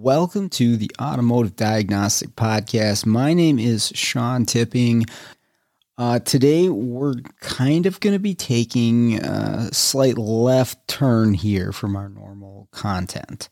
Welcome to the Automotive Diagnostic Podcast. My name is Sean Tipping. Uh, today, we're kind of going to be taking a slight left turn here from our normal content.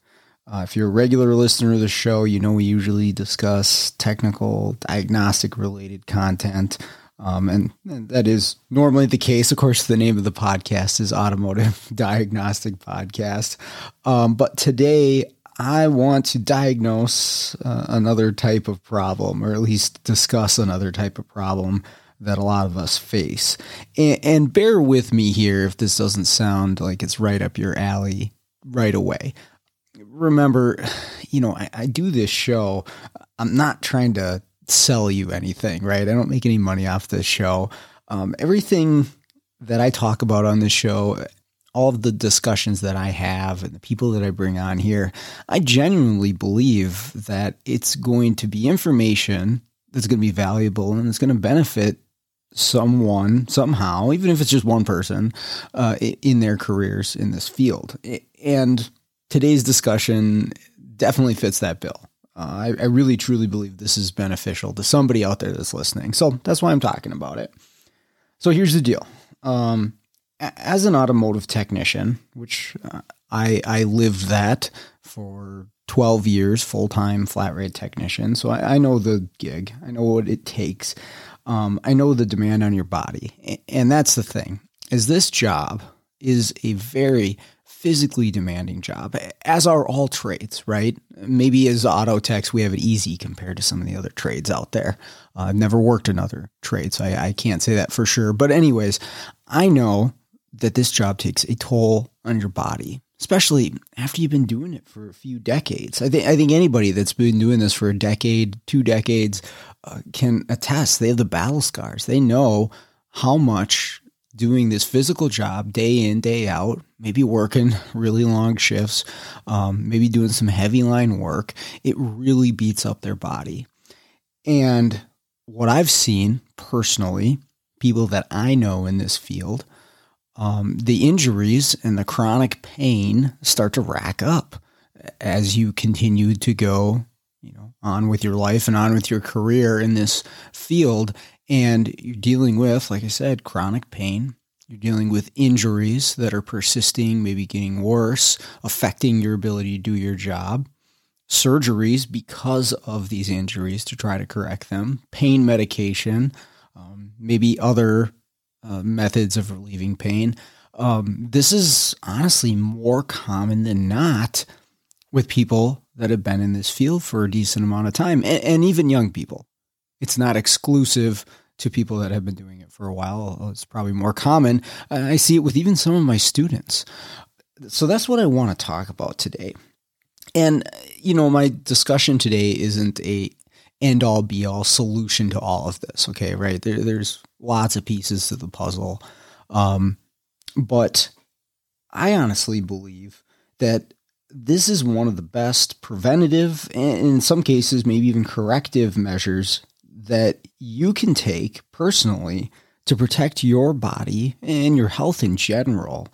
Uh, if you're a regular listener of the show, you know we usually discuss technical, diagnostic related content. Um, and, and that is normally the case. Of course, the name of the podcast is Automotive Diagnostic Podcast. Um, but today, I want to diagnose uh, another type of problem, or at least discuss another type of problem that a lot of us face. And, and, bear with me here if this doesn't sound like it's right up your alley right away. Remember, you know, I, I do this show. I'm not trying to sell you anything, right? I don't make any money off this show. Um, everything that I talk about on this show, all of the discussions that I have and the people that I bring on here, I genuinely believe that it's going to be information that's going to be valuable and it's going to benefit someone somehow, even if it's just one person, uh, in their careers in this field. And today's discussion definitely fits that bill. Uh, I, I, really truly believe this is beneficial to somebody out there that's listening. So that's why I'm talking about it. So here's the deal. Um, as an automotive technician, which uh, I, I lived that for 12 years, full time flat rate technician. So I, I know the gig, I know what it takes. Um, I know the demand on your body. And that's the thing is this job is a very physically demanding job, as are all trades, right? Maybe as auto techs, we have it easy compared to some of the other trades out there. Uh, I've never worked another trade, so I, I can't say that for sure. But, anyways, I know that this job takes a toll on your body especially after you've been doing it for a few decades. I think I think anybody that's been doing this for a decade, two decades, uh, can attest. They have the battle scars. They know how much doing this physical job day in day out, maybe working really long shifts, um, maybe doing some heavy line work. It really beats up their body. And what I've seen personally, people that I know in this field um, the injuries and the chronic pain start to rack up as you continue to go, you know, on with your life and on with your career in this field. And you're dealing with, like I said, chronic pain. You're dealing with injuries that are persisting, maybe getting worse, affecting your ability to do your job. Surgeries because of these injuries to try to correct them, pain medication, um, maybe other uh, methods of relieving pain. Um, this is honestly more common than not with people that have been in this field for a decent amount of time and, and even young people. It's not exclusive to people that have been doing it for a while. It's probably more common. I see it with even some of my students. So that's what I want to talk about today. And, you know, my discussion today isn't a end all be all solution to all of this. Okay, right? There, there's lots of pieces to the puzzle. Um, but I honestly believe that this is one of the best preventative and in some cases maybe even corrective measures that you can take personally to protect your body and your health in general.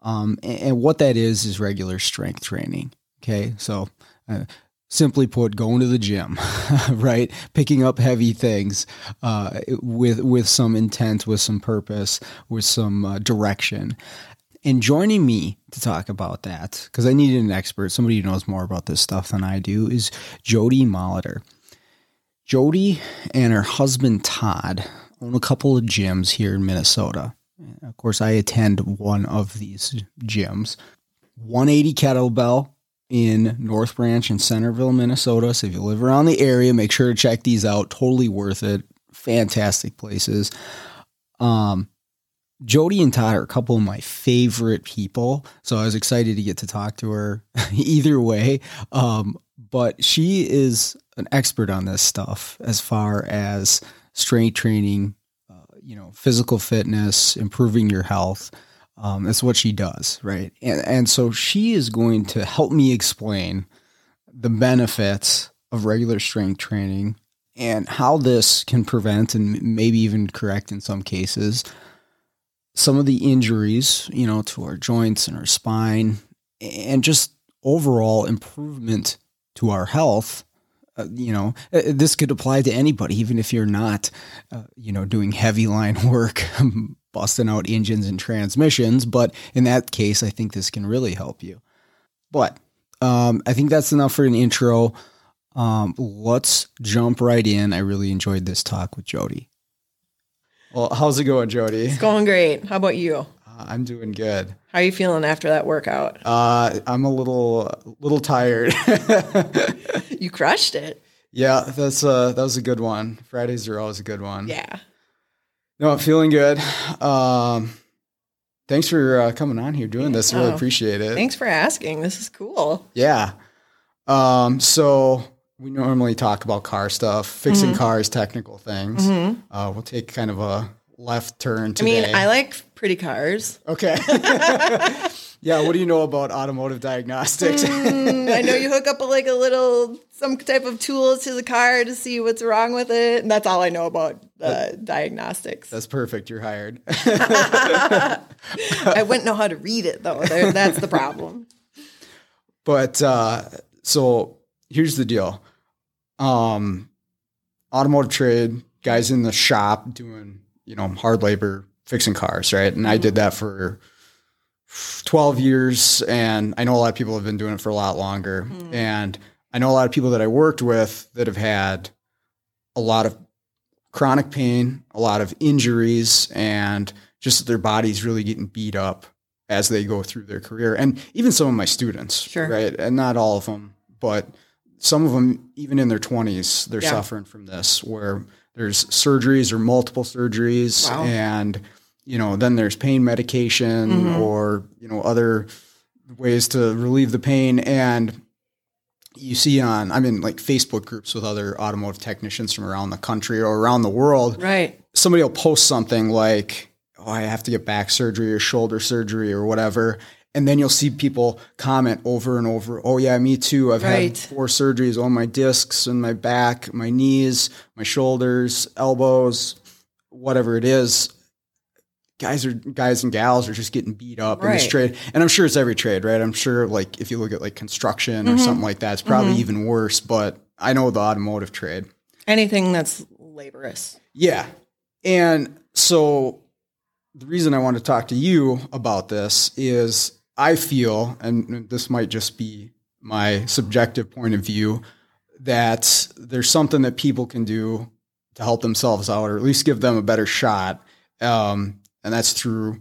Um, and, what that is is regular strength training. Okay, so uh, simply put, going to the gym, right? Picking up heavy things uh, with with some intent, with some purpose, with some uh, direction. And joining me to talk about that, because I needed an expert, somebody who knows more about this stuff than I do, is Jody Molitor. Jody and her husband Todd own a couple of gyms here in Minnesota. Of course, I attend one of these gyms. 180 kettlebell, in North Branch and Centerville, Minnesota. So if you live around the area, make sure to check these out. Totally worth it. Fantastic places. Um, Jody and Todd are a couple of my favorite people. So I was excited to get to talk to her either way. Um, but she is an expert on this stuff as far as strength training, uh, you know, physical fitness, improving your health. Um, that's what she does, right? And and so she is going to help me explain the benefits of regular strength training and how this can prevent and maybe even correct in some cases some of the injuries, you know, to our joints and our spine and just overall improvement to our health. Uh, you know, uh, this could apply to anybody, even if you're not, uh, you know, doing heavy line work, busting out engines and transmissions. But in that case, I think this can really help you. But um, I think that's enough for an intro. Um, let's jump right in. I really enjoyed this talk with Jody. Well, how's it going, Jody? It's going great. How about you? Uh, I'm doing good. How are you feeling after that workout? Uh, I'm a little, little tired. you crushed it. Yeah, that's uh, that was a good one. Fridays are always a good one. Yeah. No, I'm feeling good. Um, thanks for uh, coming on here doing this. I really Oh, appreciate it. Thanks for asking. This is cool. Yeah. Um, so we normally talk about car stuff, fixing Mm-hmm. cars, technical things. Uh, we'll take kind of a left turn I mean, I like pretty cars. okay. yeah. What do you know about automotive diagnostics? Mm, I know you hook up a, like a little some type of tool to the car to see what's wrong with it, and that's all I know about uh, diagnostics. That's perfect. You're hired. I wouldn't know how to read it though. There, that's the problem. But uh, so here's the deal. Um, automotive trade guys in the shop doing you know hard labor fixing cars, right? And I did that for 12 years, and I know a lot of people have been doing it for a lot longer. Mm-hmm. And I know a lot of people that I worked with that have had a lot of chronic pain, a lot of injuries, and just their bodies really getting beat up as they go through their career. And even some of my students, Sure. right? And not all of them, but some of them, even in their 20s, they're Yeah. suffering from this where there's surgeries or multiple surgeries Wow. and you know then there's pain medication Mm-hmm. or you know other ways to relieve the pain and you see on i'm in like facebook groups with other automotive technicians from around the country or around the world Right. somebody will post something like, "Oh, I have to get back surgery or shoulder surgery or whatever," and then you'll see people comment over and over, "Oh yeah, me too. I've Right. had four surgeries on my discs and my back, my knees, my shoulders, elbows, whatever it is." Guys are guys and gals are just getting beat up in this trade, and I'm sure it's every trade, right? I'm sure like if you look at like construction Mm-hmm. or something like that, it's probably even worse. But I know the automotive trade. Anything that's laborious. Yeah. And so the reason I want to talk to you about this is I feel, and this might just be my subjective point of view, that there's something that people can do to help themselves out or at least give them a better shot. Um, and that's through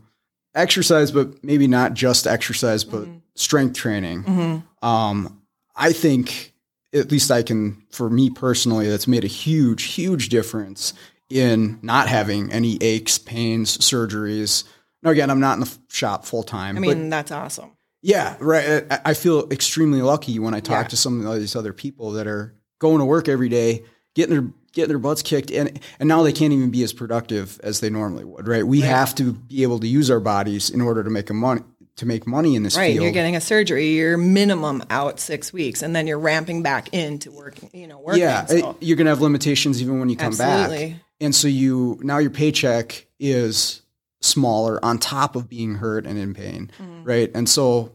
exercise, but maybe not just exercise, but strength training. Um, I think, at least I can, for me personally, that's made a huge, huge difference in not having any aches, pains, surgeries. Now, again, I'm not in the shop full time. I mean, that's awesome. Yeah, right. I- feel extremely lucky when I talk Yeah. to some of these other people that are going to work every day, getting their getting their butts kicked, and and now they can't even be as productive as they normally would. Right? We have to be able to use our bodies in order to make a money to make money in this Right. field. You're getting a surgery. You're minimum out six weeks, and then you're ramping back into working. You know, working. yeah, so. you're gonna have limitations even when you come back, and so you now your paycheck is smaller on top of being hurt and in pain, Mm-hmm. right? And so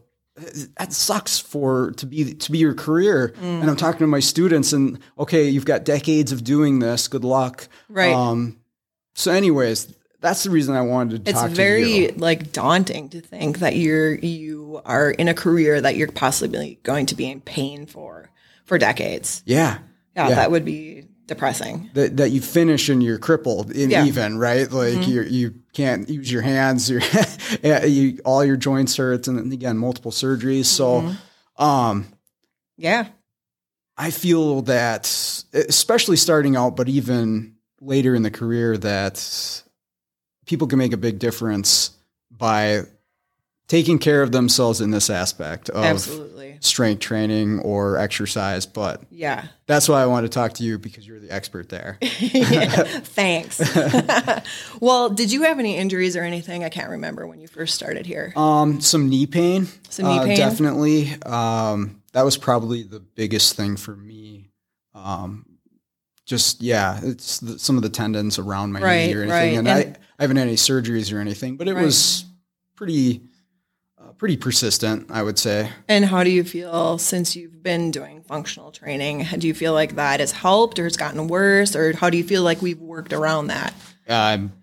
that sucks for to be to be your career. And Mm. I'm talking to my students, and okay, you've got decades of doing this. Good luck, Right. Um, so, anyways, that's the reason I wanted to it's talk to you. It's very like daunting to think that you're you are in a career that you're possibly going to be in pain for for decades. Yeah, Yeah, Yeah. that would be depressing. that that you finish and you're crippled in Yeah. Mm-hmm. even right like you you can't use your hands your you all your joints hurt and again multiple surgeries so Mm-hmm. um Yeah. I feel that especially starting out but even later in the career that people can make a big difference by taking care of themselves in this aspect of Absolutely. Strength training or exercise. But Yeah. that's why I wanted to talk to you because you're the expert there. Thanks. well, did you have any injuries or anything? I can't remember when you first started here. Um, some knee pain, Some knee uh, pain? definitely. Um, that was probably the biggest thing for me. Um, just yeah, it's the, some of the tendons around my Right, knee or anything, right. and, And- I, I haven't had any surgeries or anything, but it Right. was pretty, pretty persistent, I would say. And how do you feel since you've been doing functional training? Do you feel like that has helped or it's gotten worse? Or how do you feel like we've worked around that? I'm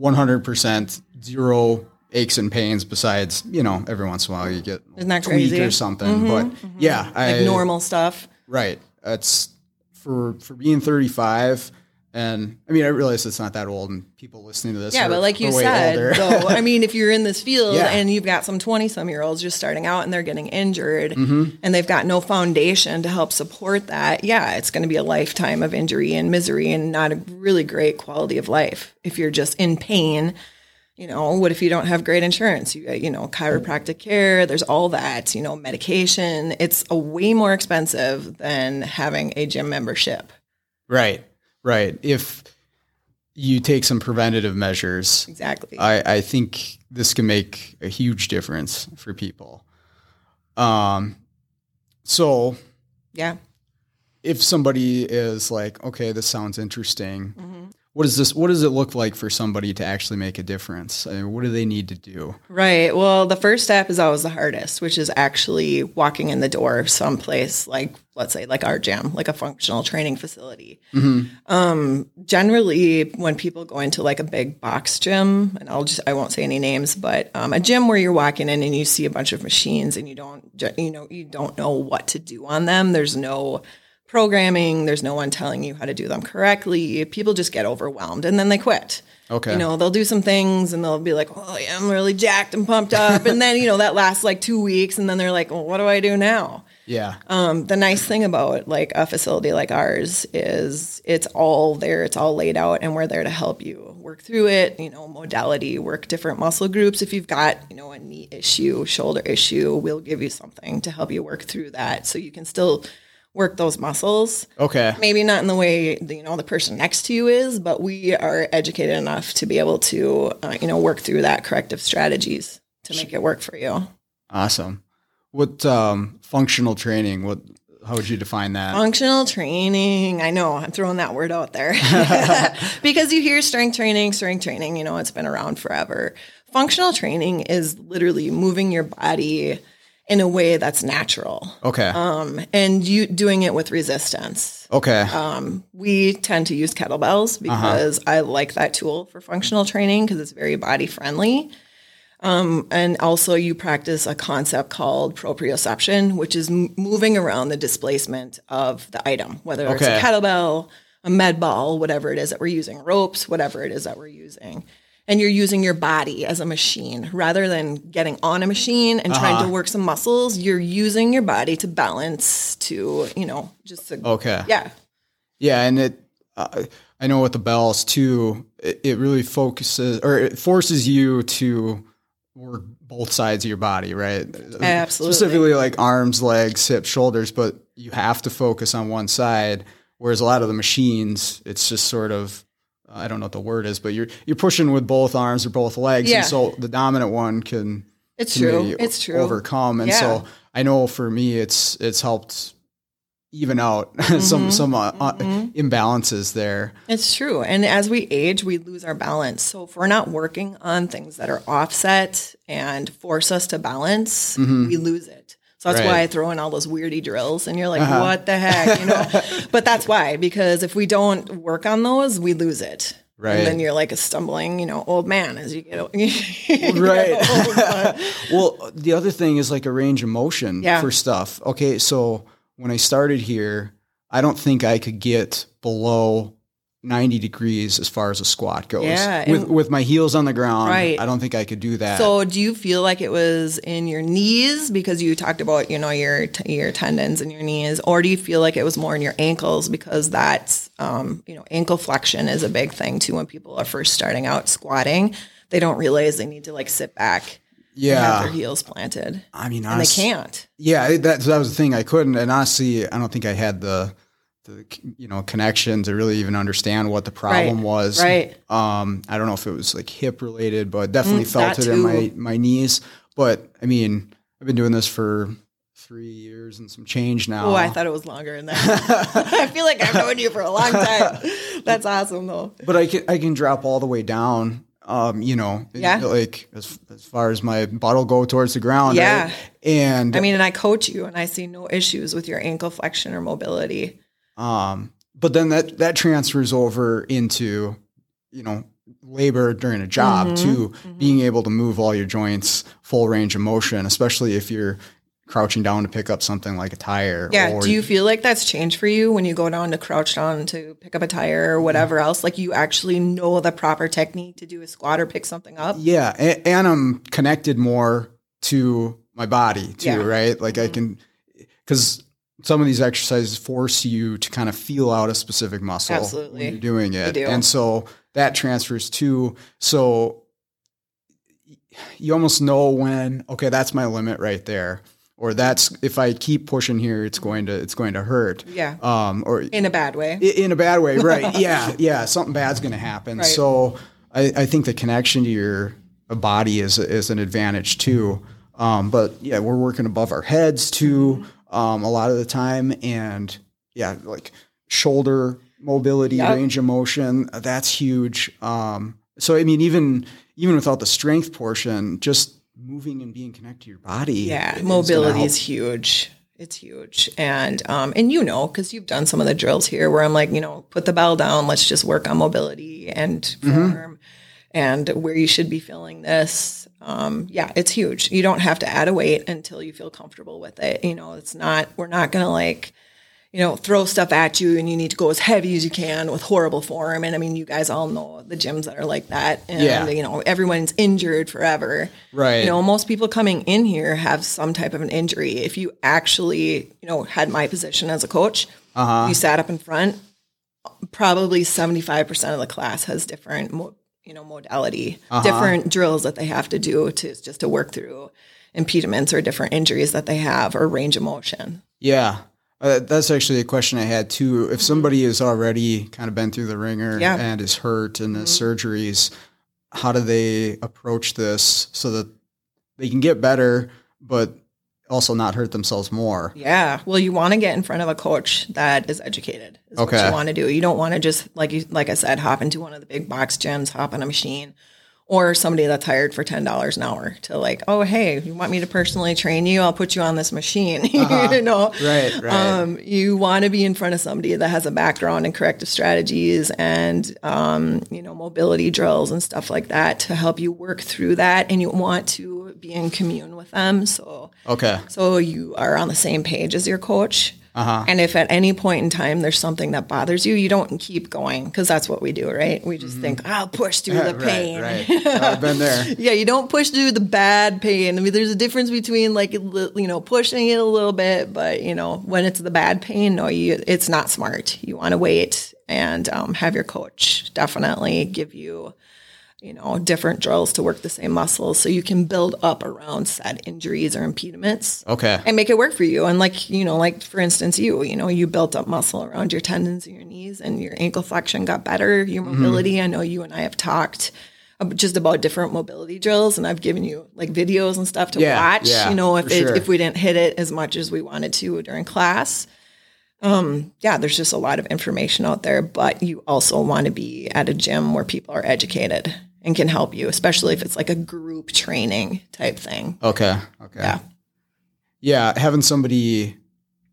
100% zero aches and pains. Besides, you know, every once in a while you get Isn't that tweak crazy? Mm-hmm, or something, but yeah, I, Like normal stuff? Right. It's for for being 35 and I mean I realize it's not that old and people listening to this Yeah, are- but like you said, though, I mean, if you're in this field Yeah. and you've got some 20 some year olds just starting out and they're getting injured Mm-hmm. and they've got no foundation to help support that, yeah, it's going to be a lifetime of injury and misery and not a really great quality of life. If you're just in pain, you know, what if you don't have great insurance? You, you know, chiropractic care, there's all that, you know, medication. It's a way more expensive than having a gym membership. right. Right. If you take some preventative measures, Exactly. I, I think this can make a huge difference for people. Um so yeah. if somebody is like, okay, this sounds interesting, Mm-hmm. What is this? What does it look like for somebody to actually make a difference? I mean, what do they need to do? Right. Well, the first step is always the hardest, which is actually walking in the door of someplace like, let's say, like our gym, like a functional training facility. Um, generally, when people go into like a big box gym, and I'll just, I won't say any names, but um, a gym where you're walking in and you see a bunch of machines and you don't, you know, you don't know what to do on them. There's no programming. There's no one telling you how to do them correctly. People just get overwhelmed and then they quit. Okay. You know, they'll do some things and they'll be like, oh, yeah, I'm really jacked and pumped up. and then, you know, that lasts like two weeks. And then they're like, well, what do I do now? Yeah. Um, the nice thing about like a facility like ours is it's all there, it's all laid out, and we're there to help you work through it. You know, modality, work different muscle groups. If you've got you know a knee issue, shoulder issue, we'll give you something to help you work through that, so you can still work those muscles. Okay. Maybe not in the way the, you know the person next to you is, but we are educated enough to be able to uh, you know work through that corrective strategies to make it work for you. Awesome. What um, functional training? What? How would you define that? Functional training. I know I'm throwing that word out there because you hear strength training, strength training, you know, it's been around forever. Functional training is literally moving your body in a way that's natural Okay. um, and you doing it with resistance. okay. Um, we tend to use kettlebells because I like that tool for functional training because it's very body friendly. Um, and also, you practice a concept called proprioception, which is m- moving around the displacement of the item, whether it's a kettlebell, a med ball, whatever it is that we're using, ropes, whatever it is that we're using. And you're using your body as a machine rather than getting on a machine and trying to work some muscles. You're using your body to balance, to, you know, just to, okay. yeah, Yeah, and it. Uh, I know with the bells too. It, it really focuses or it forces you to work both sides of your body, right? Absolutely. Specifically, like arms, legs, hips, shoulders, but you have to focus on one side. Whereas a lot of the machines, it's just sort of. I don't know what the word is, but you're you're pushing with both arms or both legs, Yeah. and so the dominant one can It's can true. It's true. overcome. And Yeah. so I know for me, it's it's helped even out Mm-hmm. some some uh, uh, imbalances there. It's true. And as we age, we lose our balance. So if we're not working on things that are offset and force us to balance, we lose it. So that's. Right. Uh-huh. why I throw in all those weirdy drills and you're like, what the heck? You know? but that's why, because if we don't work on those, we lose it. Right. And then you're like a stumbling, you know, old man as you get, o- you get Right. old, Well, the other thing is like a range of motion Yeah. for stuff. Okay, so when I started here, I don't think I could get below 90 degrees as far as a squat goes. Yeah, With with my heels on the ground, Right. I don't think I could do that. So, do you feel like it was in your knees because you talked about you know your your tendons and your knees, or do you feel like it was more in your ankles because that's um, you know ankle flexion is a big thing too when people are first starting out squatting. They don't realize they need to like sit back yeah. Have their heels planted. I mean, And they can't. Yeah, that that was the thing. I couldn't, and honestly, I don't think I had the the you know connection to really even understand what the problem Right, was. right. Um, I don't know if it was like hip related, but definitely Mm, felt it in my my knees. But I mean, I've been doing this for three years and some change now. Oh, I thought it was longer than that. I feel like I've known you for a long time. That's awesome, though. but I can I can drop all the way down. Um, you know, Yeah. like as as far as my butt will go towards the ground. Yeah. right? and I mean, and I coach you, and I see no issues with your ankle flexion or mobility. Um, but then that that transfers over into, you know, labor during a job Mm-hmm. too, being able to move all your joints full range of motion, especially if you're crouching down to pick up something like a tire. Yeah. Do you feel like that's changed for you when you go down to crouch down to pick up a tire or whatever else? Like you actually know the proper technique to do a squat or pick something up? Yeah, and, and I'm connected more to my body too, Yeah. Mm-hmm. right? Like I can, because some of these exercises force you to kind of feel out a specific muscle Absolutely. when you're doing it, do. and so that transfers too. So you almost know when okay, that's my limit right there, or that's if I keep pushing here, it's going to it's going to hurt. Yeah. Um, or In a bad way. In a bad way, right? yeah, yeah. Something bad's going to happen. Right. So I, I think the connection to your body is is an advantage too. Um, but yeah, we're working above our heads too um, a lot of the time, and yeah, like shoulder mobility, Yep. range of motion, that's huge. Um, so I mean, even even without the strength portion, just moving and being connected to your body, Yeah, mobility is huge. It's huge, and um, and you know, because you've done some of the drills here, where I'm like, you know, put the bell down. Let's just work on mobility and Mm-hmm. And where you should be feeling this. Um, yeah, it's huge. You don't have to add a weight until you feel comfortable with it. You know, it's not. We're not gonna like, you know, throw stuff at you, and you need to go as heavy as you can with horrible form. And I mean, you guys all know the gyms that are like that, and Yeah. you know, everyone's injured forever. Right. You know, most people coming in here have some type of an injury. If you actually, you know, had my position as a coach, Uh-huh. you sat up in front, probably 75% of the class has different, mo- you know, modality, Uh-huh. different drills that they have to do to just to work through impediments or different injuries that they have or range of motion. Yeah. Uh, that's actually a question I had too. If somebody has already kind of been through the ringer Yeah. and is hurt and has surgeries, how do they approach this so that they can get better, but also not hurt themselves more? Yeah. Well, you want to get in front of a coach that is educated. Is What Okay. you want to do. You don't want to just like you like I said, hop into one of the big box gyms, hop on a machine, or somebody that's hired for ten dollars an hour to like, oh hey, you want me to personally train you? I'll put you on this machine. you know. Right, right. Um, you want to be in front of somebody that has a background in corrective strategies and um, you know mobility drills and stuff like that to help you work through that, and you want to be in commune with them. So okay. so you are on the same page as your coach. Uh-huh. And if at any point in time there's something that bothers you, you don't keep going because that's what we do, right? We just think, I'll push through the pain. Mm-hmm. Right, right. I've been there. Yeah, you don't push through the bad pain. I mean, there's a difference between like you know pushing it a little bit, but you know when it's the bad pain, no, you it's not smart. You want to wait and um, have your coach definitely give you you know different drills to work the same muscles so you can build up around said injuries or impediments Okay. and make it work for you. And like, you know, like for instance, you, you know, you built up muscle around your tendons and your knees and your ankle flexion got better, your Mm-hmm. mobility. I know you and I have talked just about different mobility drills and I've given you like videos and stuff to Yeah, watch, yeah, you know, if it, sure. if we didn't hit it as much as we wanted to during class. Um, yeah, there's just a lot of information out there, but you also want to be at a gym where people are educated and can help you, especially if it's like a group training type thing. Okay. Okay. Yeah. Yeah, having somebody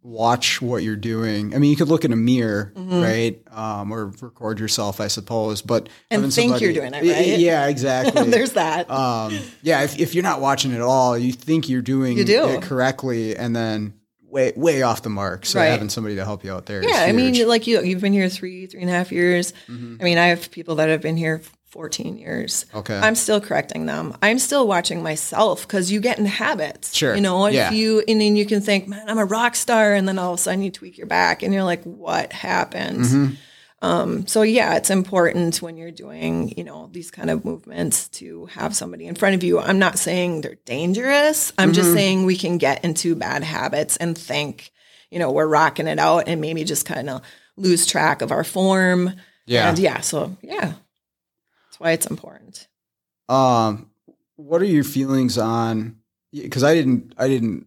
watch what you're doing. I mean, you could look in a mirror, right, um, or record yourself, I suppose. But And think you're doing it, right? Yeah, exactly. There's that. um, yeah, if, if you're not watching at all, you think you're doing You do. it correctly, and then way way off the mark. So Right. having somebody to help you out there. Yeah, I mean, like you, you've been here three, three and a half years. Mm-hmm. I mean, I have people that have been here 14 years. Okay. I'm still correcting them. I'm still watching myself because you get in habits. Sure. You know, if Yeah. you, and then you can think, man, I'm a rock star. And then all of a sudden you tweak your back and you're like, what happened? Mm-hmm. Um, so yeah, it's important when you're doing, you know, these kind of movements to have somebody in front of you. I'm not saying they're dangerous. I'm just saying we can get into bad habits and think, you know, we're rocking it out and maybe just kind of lose track of our form. Yeah. And yeah, so yeah. Why it's important. Um, what are your feelings on? Because I didn't, I didn't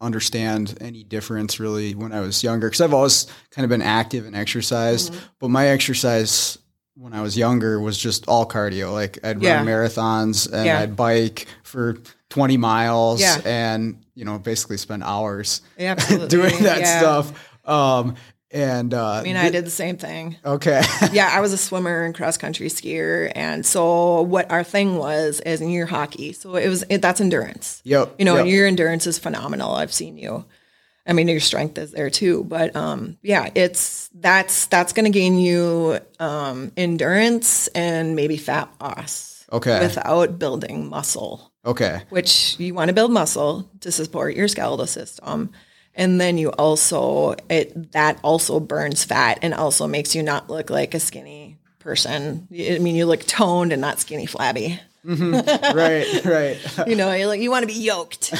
understand any difference really when I was younger. Because I've always kind of been active and exercised, Mm-hmm. but my exercise when I was younger was just all cardio. Like I'd Yeah. run marathons and Yeah. I'd bike for twenty miles, Yeah. and you know basically spend hours doing that stuff. Um, and uh, I mean, I did the same thing. okay. yeah, I was a swimmer and cross country skier, and so what our thing was is in your hockey. So it was it, that's endurance. yep. You know, yep. your endurance is phenomenal. I've seen you. I mean, your strength is there too, but um, yeah, it's that's that's going to gain you um, endurance and maybe fat loss okay. without building muscle okay. which you want to build muscle to support your skeletal system and then you also it that also burns fat and also makes you not look like a skinny person i mean you look toned and not skinny flabby right. Right. you know you like you want to be yoked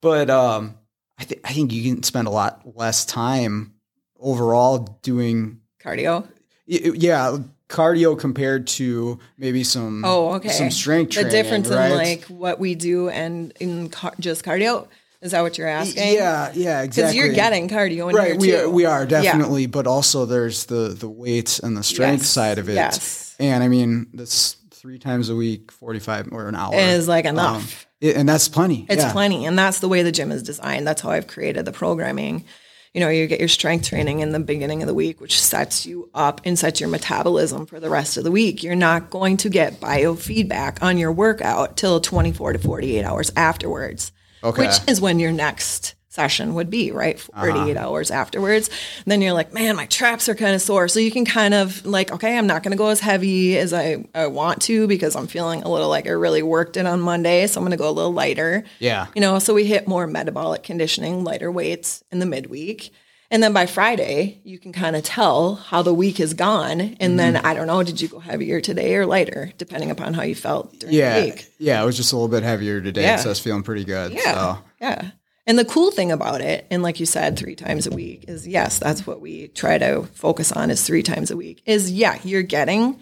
but um, I think I think you can spend a lot less time overall doing cardio y- yeah cardio compared to maybe some oh okay some strength the difference right? in like what we do and in car- just cardio is that what you're asking yeah yeah exactly. because you're getting cardio in right we too. are, we are Yeah. definitely but also there's the the weights and the strength Yes, side of it yes. and I mean that's three times a week 45 or an hour It is like Um, enough it- and that's plenty It's yeah. plenty. And that's the way the gym is designed. That's how I've created the programming. You know, you get your strength training in the beginning of the week, which sets you up and sets your metabolism for the rest of the week. You're not going to get biofeedback on your workout till 24 to 48 hours afterwards, Okay. which is when your next session would be, right? 48 hours afterwards. then you're like, man, my traps are kind of sore. So you can kind of like, okay, I'm not going to go as heavy as I, I want to because I'm feeling a little like I really worked it on Monday. So I'm going to go a little lighter. yeah You know, so we hit more metabolic conditioning, lighter weights in the midweek. And then by Friday, you can kind of tell how the week is gone. And then Mm-hmm. I don't know, did you go heavier today or lighter, depending upon how you felt during yeah the week? yeah it was just a little bit heavier today Yeah. so I was feeling pretty good Yeah. so Yeah. And the cool thing about it, and like you said, three times a week is yes, that's what we try to focus on is three times a week. Is yeah, you're getting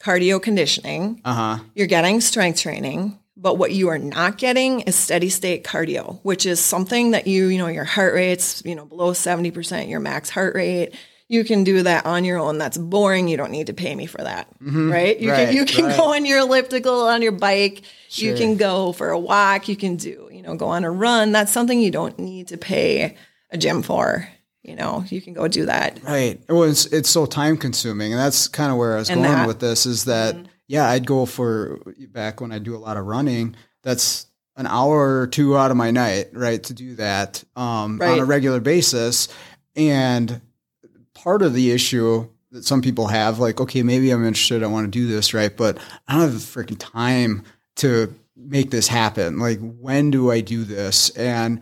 cardio conditioning, uh-huh you're getting strength training, but what you are not getting is steady state cardio, which is something that you, you know, your heart rate's, you know, below 70%, your max heart rate. You can do that on your own. That's boring. You don't need to pay me for that. Right? You Right, can you can right. go on your elliptical on your bike. You can go for a walk. You can do, you know, go on a run. That's something you don't need to pay a gym for. You know, you can go do that. Right. Well, it's, it's so time consuming. And that's kind of where I was And going that- with this is that, yeah, I'd go for back when I do a lot of running, that's an hour or two out of my night, right, to do that um, on a regular basis. And part of the issue that some people have, like, okay, maybe I'm interested, I want to do this, right? But I don't have the freaking time to make this happen. Like, when do I do this? And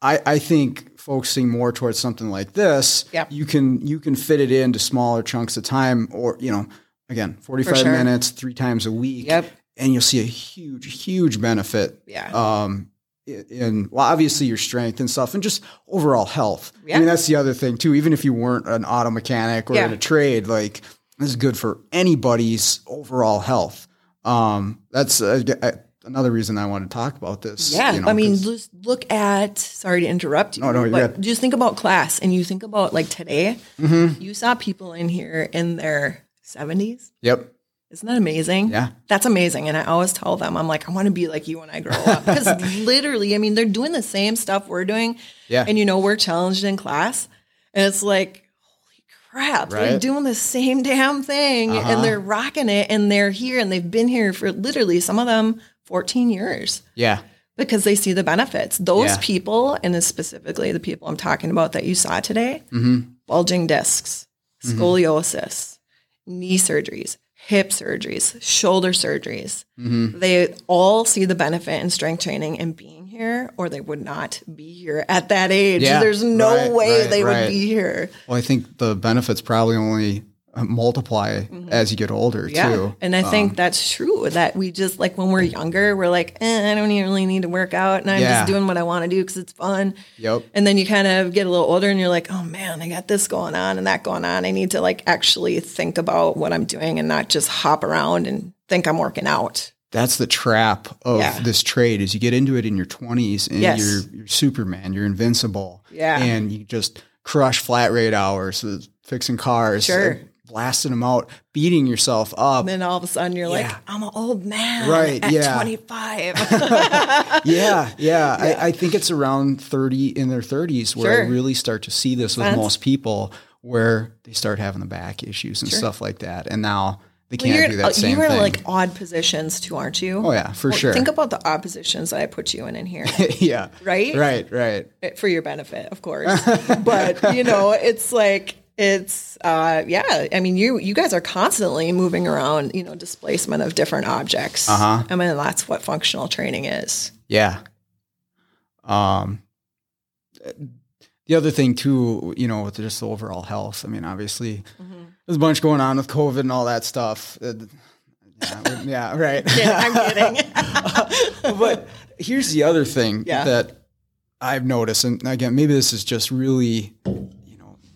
I, I think focusing more towards something like this, Yep. you can you can fit it into smaller chunks of time, or you know, again, forty five sure. minutes, three times a week, Yep. and you'll see a huge, huge benefit. Yeah. Um, in- well, obviously your strength and stuff, and just overall health. I mean, that's the other thing too. Even if you weren't an auto mechanic or Yeah. in a trade, like this is good for anybody's overall health. Um, that's uh, uh, another reason I want to talk about this. Yeah, you know, I mean, just look at. Sorry to interrupt you. No, no, but just think about class, and you think about like today. Mm-hmm. You saw people in here in their seventies. yep, Isn't that amazing? Yeah. that's amazing. And I always tell them, I'm like, I want to be like you when I grow up, because literally, I mean, they're doing the same stuff we're doing. Yeah. and you know, we're challenged in class, and it's like. holy Crap, they're Uh-huh. doing the same damn thing and they're rocking it and they're here and they've been here for literally some of them 14 years yeah, because they see the benefits. Those Yeah. people, and specifically the people I'm talking about that you saw today, Mm-hmm. bulging discs, scoliosis, knee surgeries, hip surgeries, shoulder surgeries. Mm-hmm. They all see the benefit in strength training and being here, or they would not be here at that age. Yeah, There's no right, way right, they right. would be here. Well, I think the benefits probably only uh, multiply as you get older Mm-hmm. Yeah. too. And I Um, think that's true that we just like when we're younger, we're like, eh, I don't even really need to work out and I'm Yeah. just doing what I want to do because it's fun. Yep. And then you kind of get a little older and you're like, oh man, I got this going on and that going on. I need to like actually think about what I'm doing and not just hop around and think I'm working out. that's the trap of Yeah. this trade is you get into it in your 20s and Yes. you're you're superman you're invincible Yeah. and you just crush flat rate hours uh, fixing cars Sure. Uh, blasting them out beating yourself up And then all of a sudden you're Yeah. like, I'm an old man Right, yeah. 25. yeah yeah, I, I think it's around 30 in their 30s where Sure. i really start to see this with most people where they start having the back issues and stuff like that and now they can't do you're, that same you're in like odd positions too, aren't you? oh yeah for Well, sure Think about the odd positions that I put you in in here. yeah Right? right right for your benefit, of course. but you know, it's like it's uh yeah, I mean you you guys are constantly moving around, you know, displacement of different objects. Uh-huh. I mean that's what functional training is. Yeah. Um, the other thing too, you know, with just the overall health. I mean, obviously, Mm-hmm. there's a bunch going on with COVID and all that stuff. Uh, yeah, yeah, right. Yeah, I'm kidding. but here's the other thing Yeah. that I've noticed, and again, maybe this is just really,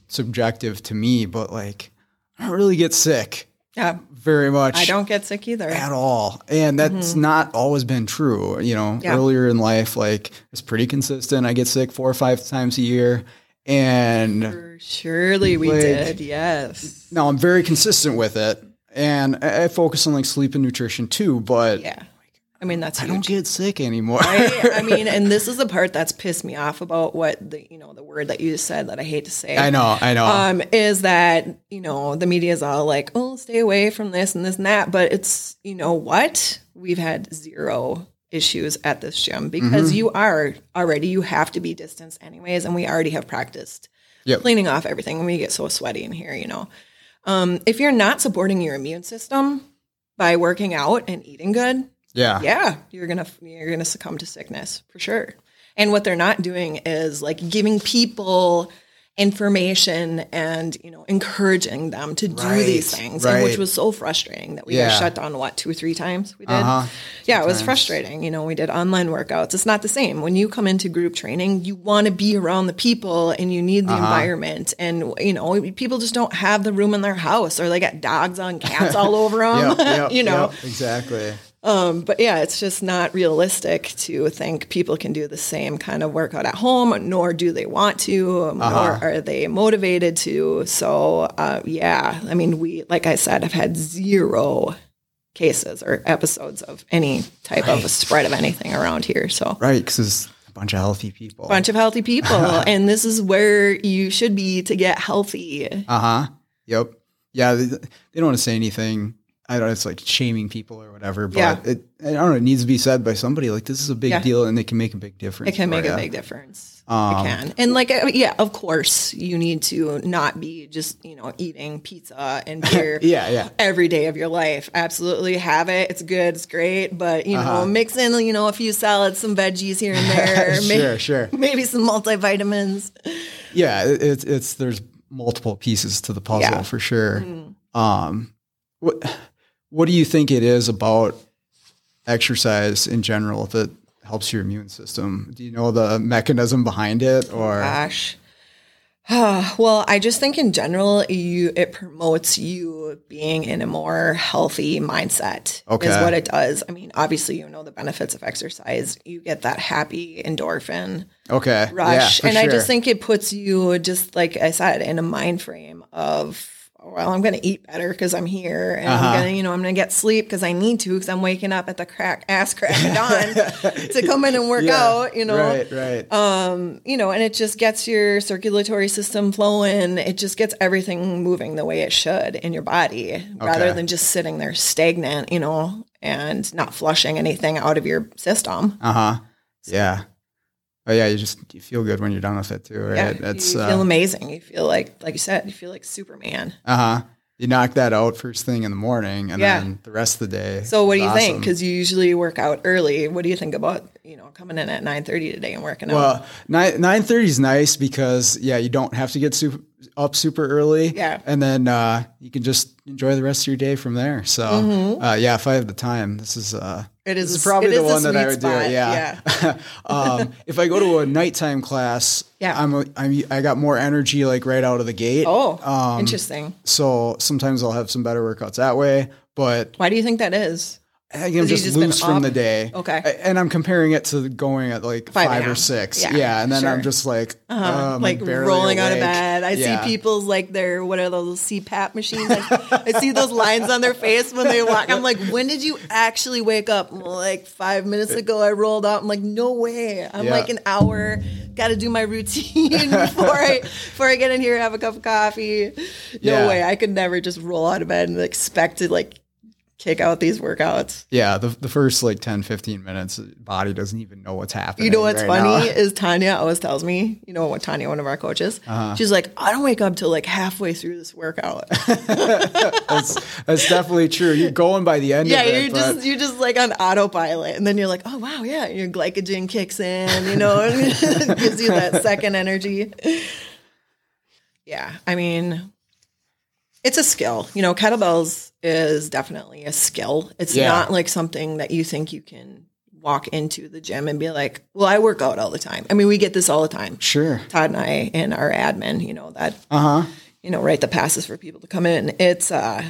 subjective to me, but like, I don't really get sick yeah. very much I don't get sick either. at all. And that's not always been true. You know, Mm-hmm. Yeah. earlier in life, like it's pretty consistent. I get sick four or five times a year. And Surely we Like- did, yes. now I'm very consistent with it. And I focus on like sleep and nutrition too, but Yeah. I mean that's I huge. don't get sick anymore. I, I mean, and this is the part that's pissed me off about what the you know the word that you said that I hate to say. I know, I know. um, is that you know the media is all like, oh, stay away from this and this and that, but it's you know what we've had zero issues at this gym because Mm-hmm. you are already you have to be distanced anyways, and we already have practiced Yep. cleaning off everything when we get so sweaty in here. You know, um, if you're not supporting your immune system by working out and eating good, yeah. yeah, you're gonna you're gonna succumb to sickness for sure. And what they're not doing is like giving people information and you know encouraging them to do Right, these things, and which was so frustrating that we Yeah. got shut down what two or three times we did. Uh-huh. Yeah, it was frustrating. You know, we did online workouts. It's not the same when you come into group training. You want to be around the people and you need the Uh-huh. environment. And you know, people just don't have the room in their house, or they got dogs on cats all over them. Yep, yep, you know. yep, exactly. Um, but yeah, it's just not realistic to think people can do the same kind of workout at home, nor do they want to, um, Uh-huh. nor are they motivated to. So, uh, yeah, I mean, we, like I said, have had zero cases or episodes of any type of a spread of anything around here. So, Right, because it's a bunch of healthy people. bunch of healthy people, and this is where you should be to get healthy. Uh huh. Yep. Yeah. They, they don't want to say anything. I don't. It's like shaming people or whatever. But Yeah. it. I don't know. It needs to be said by somebody. Like this is a big Yeah. deal, and it can make a big difference. It can make a big difference. Um, it can. And like, yeah, of course, you need to not be just, you know, eating pizza and beer Yeah. Yeah. every day of your life. Absolutely have it. It's good. It's great. But, you know, Uh-huh. mix in, you know, a few salads, some veggies here and there. sure. Sure. Maybe some multivitamins. Yeah. It, it's it's there's multiple pieces to the puzzle Yeah. For sure. Um, what what do you think it is about exercise in general that helps your immune system? Do you know the mechanism behind it, or Gosh. well, I just think in general, you it promotes you being in a more healthy mindset. okay. Is what it does. I mean, obviously, you know the benefits of exercise. You get that happy endorphin okay, rush, yeah, and I just think it puts you just like I said in a mind frame of. Well, I'm going to eat better because I'm here, and Uh-huh. I'm going to, you know, I'm going to get sleep because I need to because I'm waking up at the crack ass crack of dawn to come in and work Yeah, out. You know, right, right. um, you know, and it just gets your circulatory system flowing. It just gets everything moving the way it should in your body rather than just sitting there stagnant, you know, and not flushing anything out of your system. Uh huh. Yeah. Oh yeah, you just you feel good when you're done with it too, right? Yeah, It's you uh feel amazing. You feel like, like you said, you feel like Superman. Uh huh. you knock that out first thing in the morning, and Yeah. then the rest of the day. So what do you think? Because you usually work out early. What do you think about you know coming in at nine thirty today and working out? Well, nine nine thirty is nice because yeah, you don't have to get super, up super early. Yeah. and then uh, you can just enjoy the rest of your day from there. So uh, yeah, if I have the time, this is uh, Mm-hmm. It is this is probably the is one that I would do. spot, It. Yeah. um, if I go to a nighttime class, Yeah. I'm, a, I'm I got more energy like right out of the gate. oh, um, interesting. So sometimes I'll have some better workouts that way, but Why do you think that is? I am just, just loose from the day. Okay. And I'm comparing it to going at like 5 five, or six. Yeah, Yeah. and then I'm just like, uh Uh, like rolling out of bed. I see people's like their what are those CPAP machines? Like, I see those lines on their face when they walk. I'm like, when did you actually wake up? Like five minutes ago, I rolled out. I'm like, no way. I'm Yeah. like an hour. Got to do my routine before I before I get in here, have a cup of coffee. No Yeah. way. I could never just roll out of bed and expect to like kick out these workouts. Yeah. The, the first like 10, 15 minutes, body doesn't even know what's happening. You know what's right funny now. is Tanya always tells me, you know what Tanya, one of our coaches, Uh-huh. she's like, I don't wake up till like halfway through this workout. That's, that's definitely true. You're going by the end yeah, of it. you're just you're just like on autopilot, and then you're like, oh wow, yeah, your glycogen kicks in, you know, and it gives you that second energy. Yeah, I mean, it's a skill. You know, kettlebells is definitely a skill. It's Yeah. not like something that you think you can walk into the gym and be like, well, I work out all the time. I mean, we get this all the time. Sure. Todd and I and our admin, you know, that Uh huh. you know, write the passes for people to come in. It's uh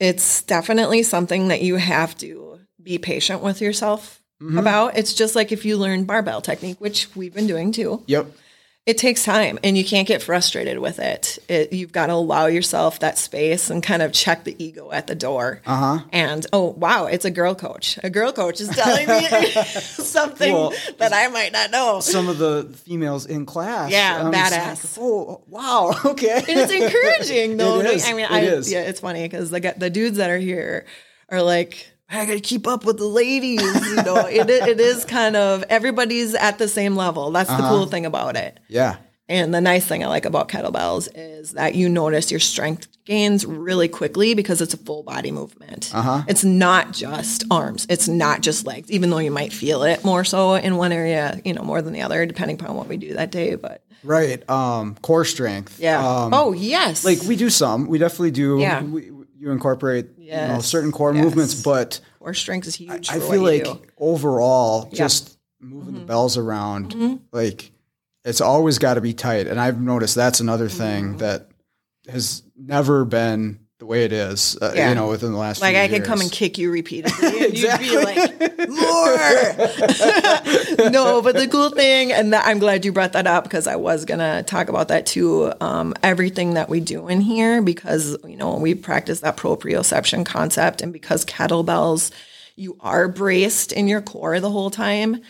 it's definitely something that you have to be patient with yourself Mm-hmm. about. It's just like if you learn barbell technique, which we've been doing too. Yep. It takes time and you can't get frustrated with it. it you've got to allow yourself that space and kind of check the ego at the door. Uh huh. And oh wow, it's a girl coach. A girl coach is telling me something Well, that I might not know. Some of the females in class. Yeah, I'm badass. like, oh, wow. Okay. And it's encouraging though. It is. I mean, It I, is. yeah, it's funny because the the dudes that are here are like, I got to keep up with the ladies. You know, it it is kind of everybody's at the same level. That's the Uh-huh. cool thing about it. yeah. And the nice thing I like about kettlebells is that you notice your strength gains really quickly because it's a full body movement. Uh-huh. It's not just arms. It's not just legs, even though you might feel it more so in one area, you know, more than the other, depending upon what we do that day. But Right. Um, core strength. yeah. Um, oh yes. like we do some. We definitely do. Yeah. We, you incorporate you know certain core Yes. movements, but core strength is huge. I for feel like do. Mm-hmm. overall, just moving the bells around, like it's always got to be tight. And I've noticed that's another Mm-hmm. thing that has never been the way it is. Uh, Yeah. You know, within the last like I could come and kick you repeatedly, and Exactly. you'd be like, "More." no, but the cool thing, and that, I'm glad you brought that up because I was gonna talk about that too. Um, everything that we do in here, because you know we practice that proprioception concept, and because kettlebells. You are braced in your core the whole time.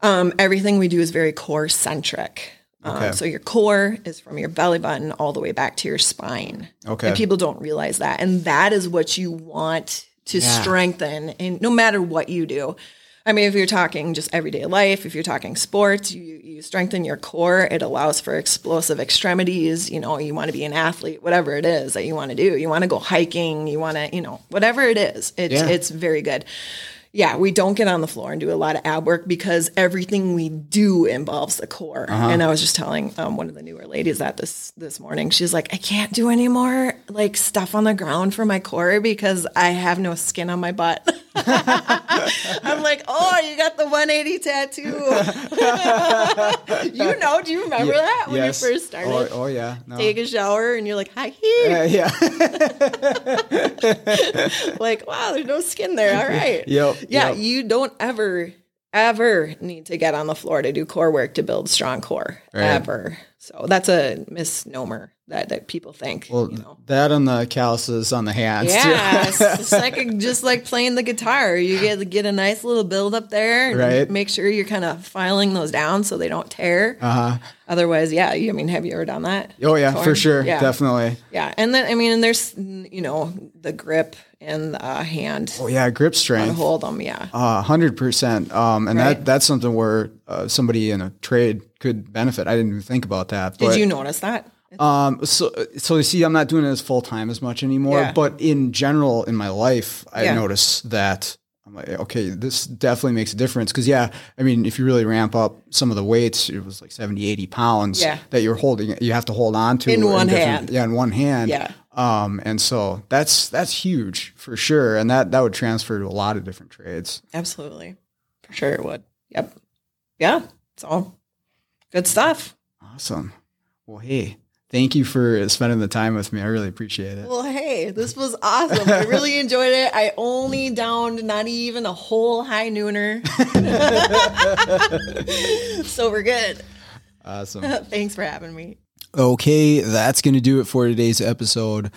Um, everything we do is very core centric. Um, so your core is from your belly button all the way back to your spine. Okay. And people don't realize that. And that is what you want to Yeah. strengthen and no matter what you do. I mean, if you're talking just everyday life, if you're talking sports, you, you strengthen your core. It allows for explosive extremities. You know, you want to be an athlete, whatever it is that you want to do. You want to go hiking. You want to, you know, whatever it is. It's Yeah. it's very good. Yeah, we don't get on the floor and do a lot of ab work because everything we do involves the core. Uh-huh. And I was just telling um, one of the newer ladies that this this morning. She's like, I can't do any more like stuff on the ground for my core because I have no skin on my butt. I'm like, oh, you got the 180 tattoo. you know, do you remember that when yes. you first started? Oh, oh yeah. No. Take a shower and you're like, hi here. Uh, yeah. like, wow, there's no skin there. All right. Yep, Yeah, yep. you don't ever, ever need to get on the floor to do core work to build strong core. Right. Ever. So that's a misnomer that, that people think. well, you know. that and the calluses on the hands. Yeah, it's just like just like playing the guitar. You get get a nice little build up there, and Right. Make sure you're kind of filing those down so they don't tear. Uh-huh. Otherwise, yeah. You, I mean, have you ever done that? Oh yeah, for sure. Yeah. Definitely. Yeah, and then I mean, and there's you know the grip and the hand Oh yeah, grip strength. hold them. Yeah. Hundred percent. Um, and Right. that that's something where uh, somebody in a trade could benefit. I didn't even think about that. Did you notice that? Um, so, so you see, I'm not doing it as full time as much anymore, Yeah. but in general, in my life, I Yeah. notice that I'm like, okay, this definitely makes a difference. Cause yeah, I mean, if you really ramp up some of the weights, it was like 70, 80 pounds Yeah. that you're holding, you have to hold on to In one different- hand. Yeah. In one hand. Yeah. Um, and so that's, that's huge for sure. And that, that would transfer to a lot of different trades. Absolutely. For sure it would. Yep. Yeah. So good stuff. Awesome. Well, Hey, thank you for spending the time with me. I really appreciate it. Well, hey, this was awesome. I really enjoyed it. I only downed not even a whole high nooner. so we're good. Awesome. Thanks for having me. Okay, that's going to do it for today's episode.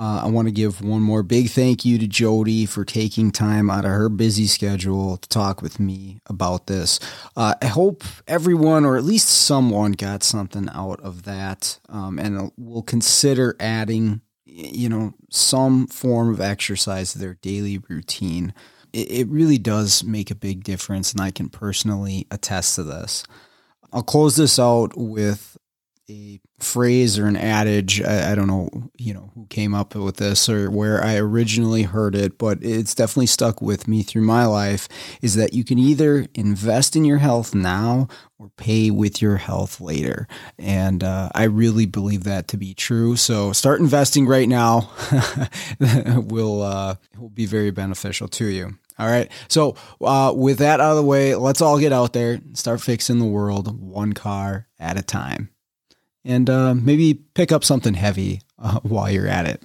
Uh, I want to give one more big thank you to Jody for taking time out of her busy schedule to talk with me about this. Uh, I hope everyone, or at least someone, got something out of that, um, and will consider adding, you know, some form of exercise to their daily routine. It, it really does make a big difference, and I can personally attest to this. I'll close this out with a phrase or an adage. I, I don't know, you know, who came up with this or where I originally heard it, but it's definitely stuck with me through my life. Is that you can either invest in your health now or pay with your health later, and uh, I really believe that to be true. So start investing right now. will uh, will be very beneficial to you. All right. So, uh, with that out of the way, let's all get out there, and start fixing the world one car at a time and uh, maybe pick up something heavy uh, while you're at it.